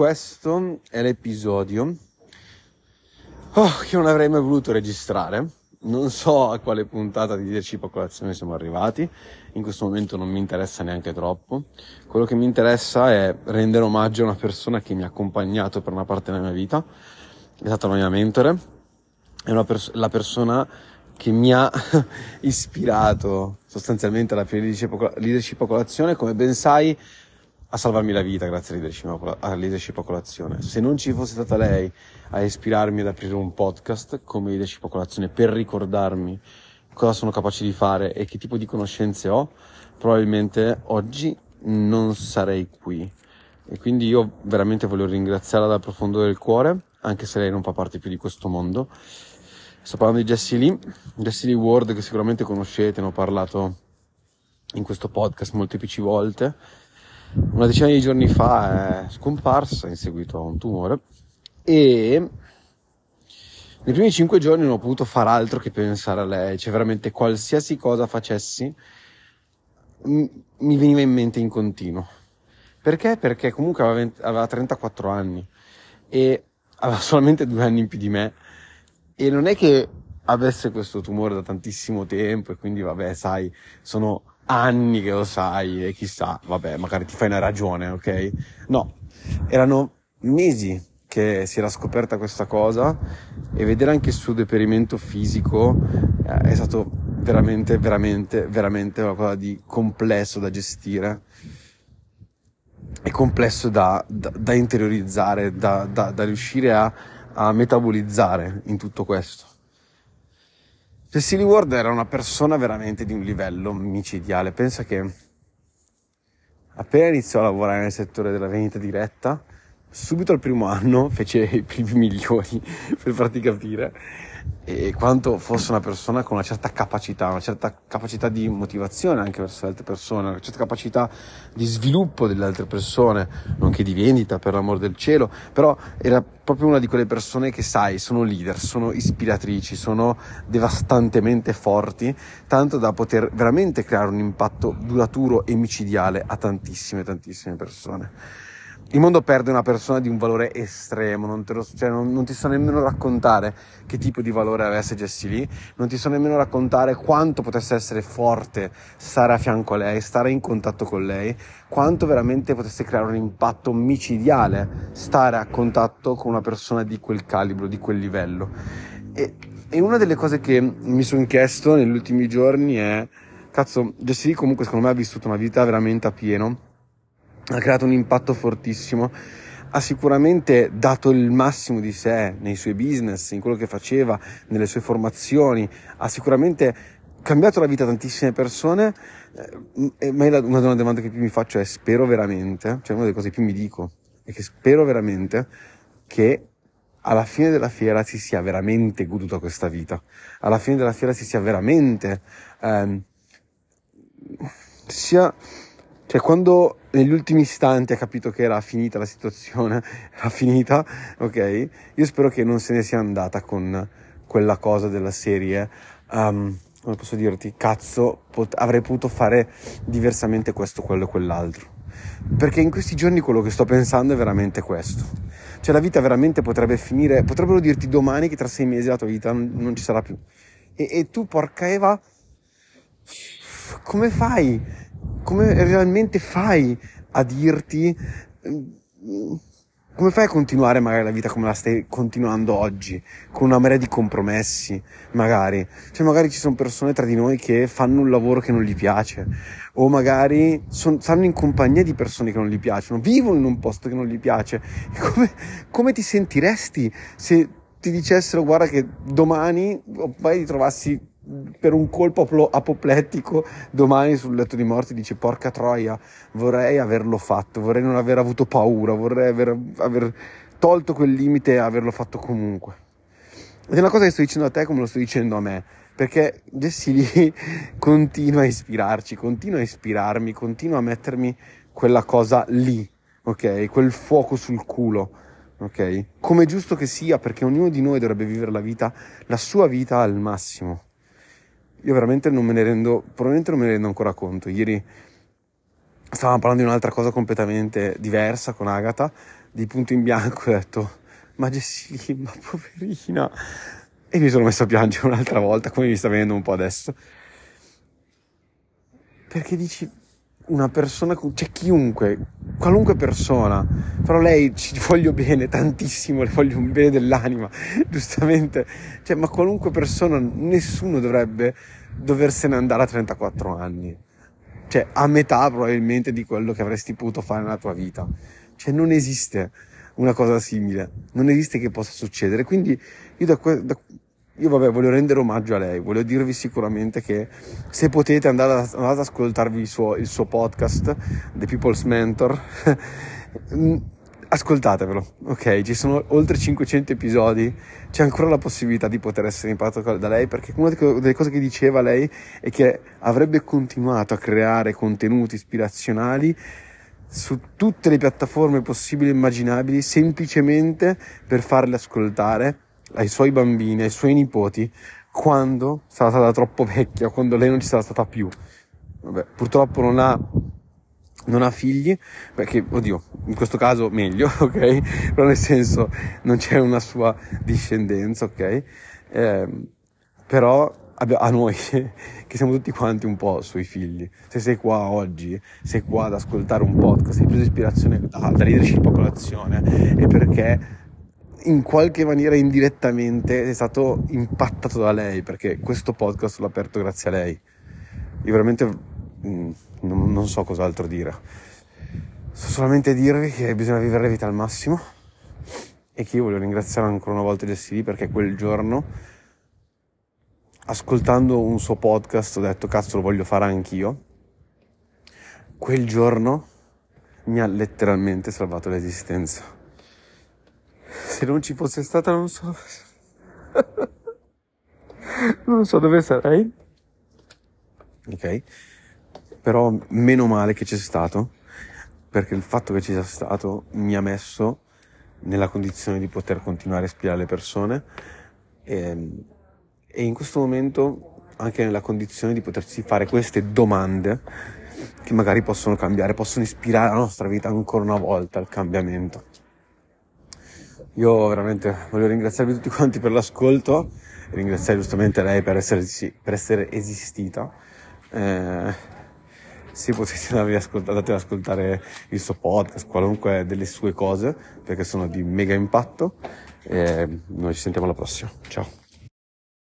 questo è l'episodio. Oh, che non avrei mai voluto registrare. Non so a quale puntata di decipocolazione siamo arrivati, in questo momento non mi interessa neanche troppo. Quello che mi interessa è rendere omaggio a una persona che mi ha accompagnato per una parte della mia vita, è stata la mia mentore, è pers- la persona che mi ha ispirato sostanzialmente alla leadership a colazione, come ben sai, a salvarmi la vita grazie alla leadership a colazione. Se non ci fosse stata lei a ispirarmi ad aprire un podcast come leadership a colazione per ricordarmi cosa sono capace di fare e che tipo di conoscenze ho, probabilmente oggi non sarei qui. E quindi io veramente voglio ringraziarla dal profondo del cuore, anche se lei non fa parte più di questo mondo Sto parlando di Jessie Lee, Jessie Lee Ward che sicuramente conoscete, ne ho parlato in questo podcast molteplici volte. Una decina di giorni fa è scomparsa in seguito a un tumore e nei primi cinque giorni non ho potuto far altro che pensare a lei, cioè veramente qualsiasi cosa facessi mi veniva in mente in continuo. Perché? Perché comunque aveva, 20, aveva 34 anni e aveva solamente due anni in più di me e non è che avesse questo tumore da tantissimo tempo e quindi vabbè, sai, sono anni che lo sai e chissà, vabbè, magari ti fai una ragione, ok? No, erano mesi che si era scoperta questa cosa e vedere anche il suo deperimento fisico eh, è stato veramente, veramente, veramente una cosa di complesso da gestire e complesso da, da, da interiorizzare, da, da riuscire a a metabolizzare in tutto questo. Cecily Ward era una persona veramente di un livello micidiale. Pensa che appena iniziò a lavorare nel settore della vendita diretta, subito al primo anno fece i primi milioni, per farti capire, e quanto fosse una persona con una certa capacità, una certa capacità di motivazione anche verso le altre persone, una certa capacità di sviluppo delle altre persone, nonché di vendita per l'amor del cielo, però era proprio una di quelle persone che sai, sono leader, sono ispiratrici, sono devastantemente forti, tanto da poter veramente creare un impatto duraturo e micidiale a tantissime, tantissime persone il mondo perde una persona di un valore estremo, non, lo, cioè non, non, ti so nemmeno raccontare che tipo di valore avesse Jessie lì, non ti so nemmeno raccontare quanto potesse essere forte stare a fianco a lei, stare in contatto con lei, quanto veramente potesse creare un impatto micidiale stare a contatto con una persona di quel calibro, di quel livello. E, e una delle cose che mi sono chiesto negli ultimi giorni è, cazzo, Jessie comunque secondo me ha vissuto una vita veramente a pieno ha creato un impatto fortissimo, ha sicuramente dato il massimo di sé nei suoi business, in quello che faceva, nelle sue formazioni, ha sicuramente cambiato la vita a tantissime persone, eh, ma una delle domande che più mi faccio è spero veramente, cioè una delle cose che più mi dico, è che spero veramente che alla fine della fiera si sia veramente goduta questa vita, alla fine della fiera si sia veramente, ehm, sia cioè, quando negli ultimi istanti ha capito che era finita la situazione, era finita, ok? Io spero che non se ne sia andata con quella cosa della serie. Um, come posso dirti? Cazzo, pot- avrei potuto fare diversamente questo, quello e quell'altro. Perché in questi giorni quello che sto pensando è veramente questo. Cioè, la vita veramente potrebbe finire, potrebbero dirti domani che tra sei mesi la tua vita non, ci sarà più. E, e tu, porca Eva, come fai? Come realmente fai a dirti come fai a continuare magari la vita come la stai continuando oggi, con una marea di compromessi, magari. Cioè, magari ci sono persone tra di noi che fanno un lavoro che non gli piace, o magari son, stanno in compagnia di persone che non gli piacciono, vivono in un posto che non gli piace. Come, come ti sentiresti se ti dicessero, guarda che domani vai di trovassi per un colpo apoplettico domani sul letto di morte dice porca troia vorrei averlo fatto vorrei non aver avuto paura vorrei aver, aver tolto quel limite e averlo fatto comunque. Ed è una cosa che sto dicendo a te come lo sto dicendo a me perché Jessie Lee continua a ispirarci continua a ispirarmi continua a mettermi quella cosa lì ok? Quel fuoco sul culo ok? Come giusto che sia perché ognuno di noi dovrebbe vivere la vita la sua vita al massimo io veramente non me ne rendo, probabilmente non me ne rendo ancora conto. Ieri stavamo parlando di un'altra cosa completamente diversa con Agatha, di punto in bianco ho detto, ma Jessie, ma poverina. E mi sono messo a piangere un'altra volta, come mi sta venendo un po' adesso. Perché dici, una persona, cioè chiunque, qualunque persona, però lei ci voglio bene tantissimo, le voglio un bene dell'anima, giustamente, cioè, ma qualunque persona, nessuno dovrebbe doversene andare a 34 anni, cioè a metà probabilmente di quello che avresti potuto fare nella tua vita, cioè non esiste una cosa simile, non esiste che possa succedere, quindi io da, da io vabbè voglio rendere omaggio a lei, voglio dirvi sicuramente che se potete andare, ad, andate ad ascoltarvi il suo, il suo podcast, The People's Mentor, mm, ascoltatevelo, ok? Ci sono oltre 500 episodi, c'è ancora la possibilità di poter essere imparato da lei perché una delle cose che diceva lei è che avrebbe continuato a creare contenuti ispirazionali su tutte le piattaforme possibili e immaginabili semplicemente per farle ascoltare ai suoi bambini, ai suoi nipoti, quando sarà stata troppo vecchia, quando lei non ci sarà stata più. Vabbè, purtroppo non ha, non ha figli, perché, oddio, in questo caso meglio, ok? Però nel senso non c'è una sua discendenza, ok? Eh, però a noi, che siamo tutti quanti un po' suoi figli, se sei qua oggi, sei qua ad ascoltare un podcast, hai preso ispirazione da, da leadership a colazione, è perché in qualche maniera indirettamente è stato impattato da lei perché questo podcast l'ho aperto grazie a lei. Io veramente mm, non, non, so cos'altro dire. So solamente dirvi che bisogna vivere la vita al massimo e che io voglio ringraziare ancora una volta JCD perché quel giorno, ascoltando un suo podcast, ho detto cazzo lo voglio fare anch'io. Quel giorno mi ha letteralmente salvato l'esistenza se non ci fosse stata non so non so dove sarei. Ok. Però meno male che c'è stato perché il fatto che ci sia stato mi ha messo nella condizione di poter continuare a ispirare le persone. E, ehm, e in questo momento anche nella condizione di potersi fare queste domande che magari possono cambiare, possono ispirare la nostra vita ancora una volta al cambiamento. Io veramente voglio ringraziarvi tutti quanti per l'ascolto ringraziare giustamente lei per essere, per essere esistita. Eh, se potete andare ad ascoltare il suo podcast, qualunque delle sue cose, perché sono di mega impatto. E noi ci sentiamo alla prossima. Ciao.